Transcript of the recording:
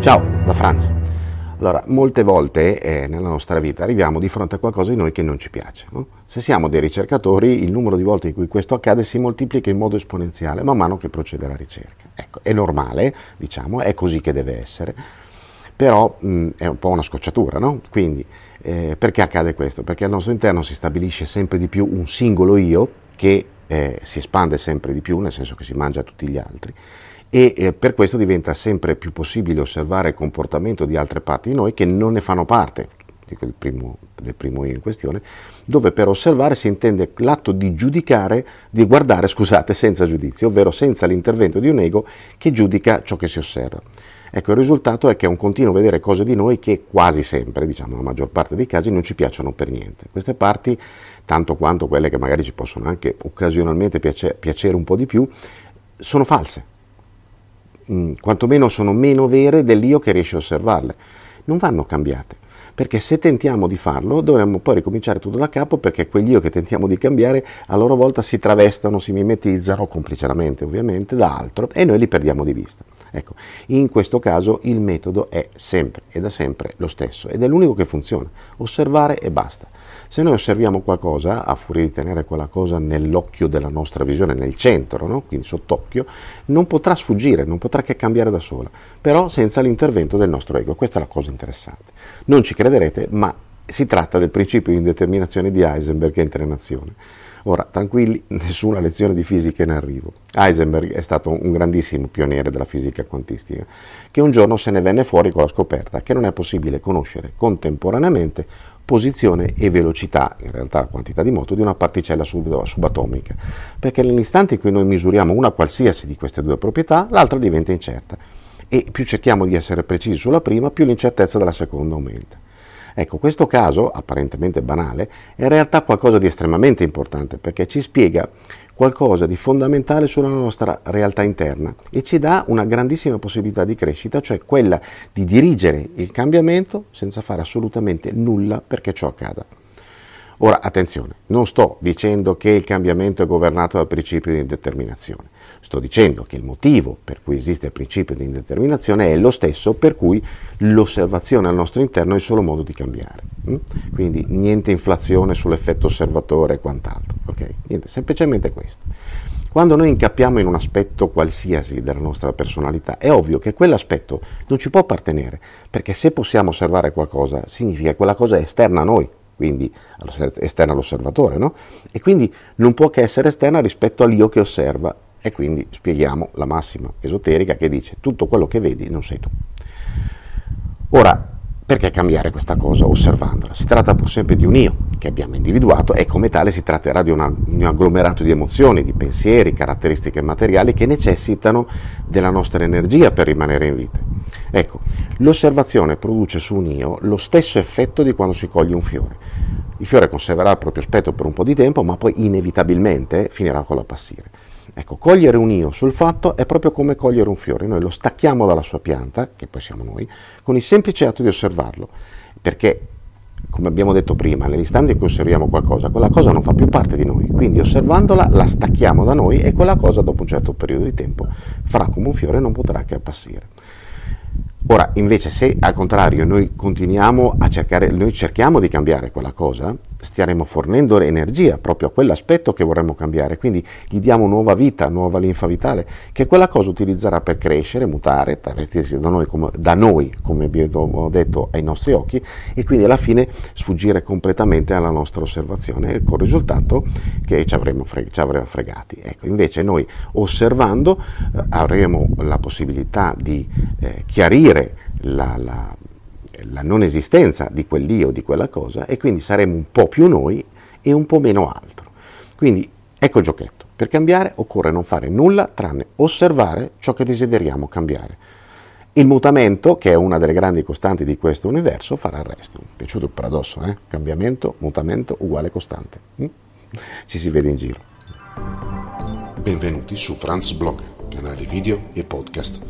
Ciao, da Franz. Allora, molte volte eh, nella nostra vita arriviamo di fronte a qualcosa di noi che non ci piace. No? Se siamo dei ricercatori, il numero di volte in cui questo accade si moltiplica in modo esponenziale man mano che procede la ricerca. Ecco, è normale, diciamo, è così che deve essere, però mh, è un po' una scocciatura, no? Quindi, eh, perché accade questo? Perché al nostro interno si stabilisce sempre di più un singolo io che eh, si espande sempre di più, nel senso che si mangia tutti gli altri, e eh, per questo diventa sempre più possibile osservare il comportamento di altre parti di noi che non ne fanno parte del primo, del primo io in questione, dove per osservare si intende l'atto di giudicare, di guardare, scusate, senza giudizio, ovvero senza l'intervento di un ego che giudica ciò che si osserva. Ecco, il risultato è che è un continuo vedere cose di noi che quasi sempre, diciamo la maggior parte dei casi, non ci piacciono per niente. Queste parti, tanto quanto quelle che magari ci possono anche occasionalmente piace, piacere un po' di più, sono false mh, mm, quantomeno sono meno vere dell'io che riesce a osservarle. Non vanno cambiate, perché se tentiamo di farlo dovremmo poi ricominciare tutto da capo perché quegli io che tentiamo di cambiare a loro volta si travestano, si mimetizzano, complicemente ovviamente, da altro e noi li perdiamo di vista. Ecco, in questo caso il metodo è sempre e da sempre lo stesso ed è l'unico che funziona, osservare e basta. Se noi osserviamo qualcosa, a furia di tenere quella cosa nell'occhio della nostra visione, nel centro, no? quindi sott'occhio, non potrà sfuggire, non potrà che cambiare da sola, però senza l'intervento del nostro ego. Questa è la cosa interessante. Non ci crederete, ma si tratta del principio di indeterminazione di Heisenberg che entra in azione. Ora, tranquilli, nessuna lezione di fisica in arrivo. Heisenberg è stato un grandissimo pioniere della fisica quantistica, che un giorno se ne venne fuori con la scoperta che non è possibile conoscere contemporaneamente posizione e velocità, in realtà la quantità di moto, di una particella sub- subatomica, perché nell'istante in cui noi misuriamo una qualsiasi di queste due proprietà, l'altra diventa incerta e più cerchiamo di essere precisi sulla prima, più l'incertezza della seconda aumenta. Ecco, questo caso, apparentemente banale, è in realtà qualcosa di estremamente importante perché ci spiega qualcosa di fondamentale sulla nostra realtà interna e ci dà una grandissima possibilità di crescita, cioè quella di dirigere il cambiamento senza fare assolutamente nulla perché ciò accada. Ora, attenzione, non sto dicendo che il cambiamento è governato dal principio di indeterminazione, sto dicendo che il motivo per cui esiste il principio di indeterminazione è lo stesso per cui l'osservazione al nostro interno è il solo modo di cambiare. Mm? Quindi niente inflazione sull'effetto osservatore e quant'altro, okay? Niente, semplicemente questo. Quando noi incappiamo in un aspetto qualsiasi della nostra personalità, è ovvio che quell'aspetto non ci può appartenere, perché se possiamo osservare qualcosa, significa che quella cosa è esterna a noi, quindi esterna all'osservatore, no? E quindi non può che essere esterna rispetto all'io che osserva. E quindi spieghiamo la massima esoterica che dice tutto quello che vedi non sei tu. Ora, perché cambiare questa cosa osservandola? Si tratta pur sempre di un io che abbiamo individuato e come tale si tratterà di una, un agglomerato di emozioni, di pensieri, caratteristiche materiali che necessitano della nostra energia per rimanere in vita. Ecco, l'osservazione produce su un io lo stesso effetto di quando si coglie un fiore. Il fiore conserverà il proprio aspetto per un po' di tempo, ma poi inevitabilmente finirà con l'appassire. Ecco, cogliere un io sul fatto è proprio come cogliere un fiore, noi lo stacchiamo dalla sua pianta, che poi siamo noi, con il semplice atto di osservarlo, perché come abbiamo detto prima, nell'istante in cui osserviamo qualcosa, quella cosa non fa più parte di noi, quindi osservandola la stacchiamo da noi e quella cosa dopo un certo periodo di tempo farà come un fiore e non potrà che appassire. Ora, invece, se al contrario noi continuiamo a cercare, noi cerchiamo di cambiare quella cosa, staremo fornendo energia proprio a quell'aspetto che vorremmo cambiare, quindi gli diamo nuova vita, nuova linfa vitale, che quella cosa utilizzerà per crescere, mutare, travestirsi da noi, come, da noi, come abbiamo detto, ai nostri occhi, e quindi alla fine sfuggire completamente alla nostra osservazione, con il risultato che ci avremo, fre- ci fregati. Ecco, invece noi osservando eh, avremo la possibilità di eh, chiarire la, la la non esistenza di quell'io, di quella cosa, e quindi saremo un po' più noi e un po' meno altro. Quindi ecco il giochetto. Per cambiare occorre non fare nulla tranne osservare ciò che desideriamo cambiare. Il mutamento, che è una delle grandi costanti di questo universo, farà il resto. Mi è piaciuto il paradosso, eh? Cambiamento, mutamento uguale costante. Mm? Ci si vede in giro. Benvenuti su Franz Blog, canale video e podcast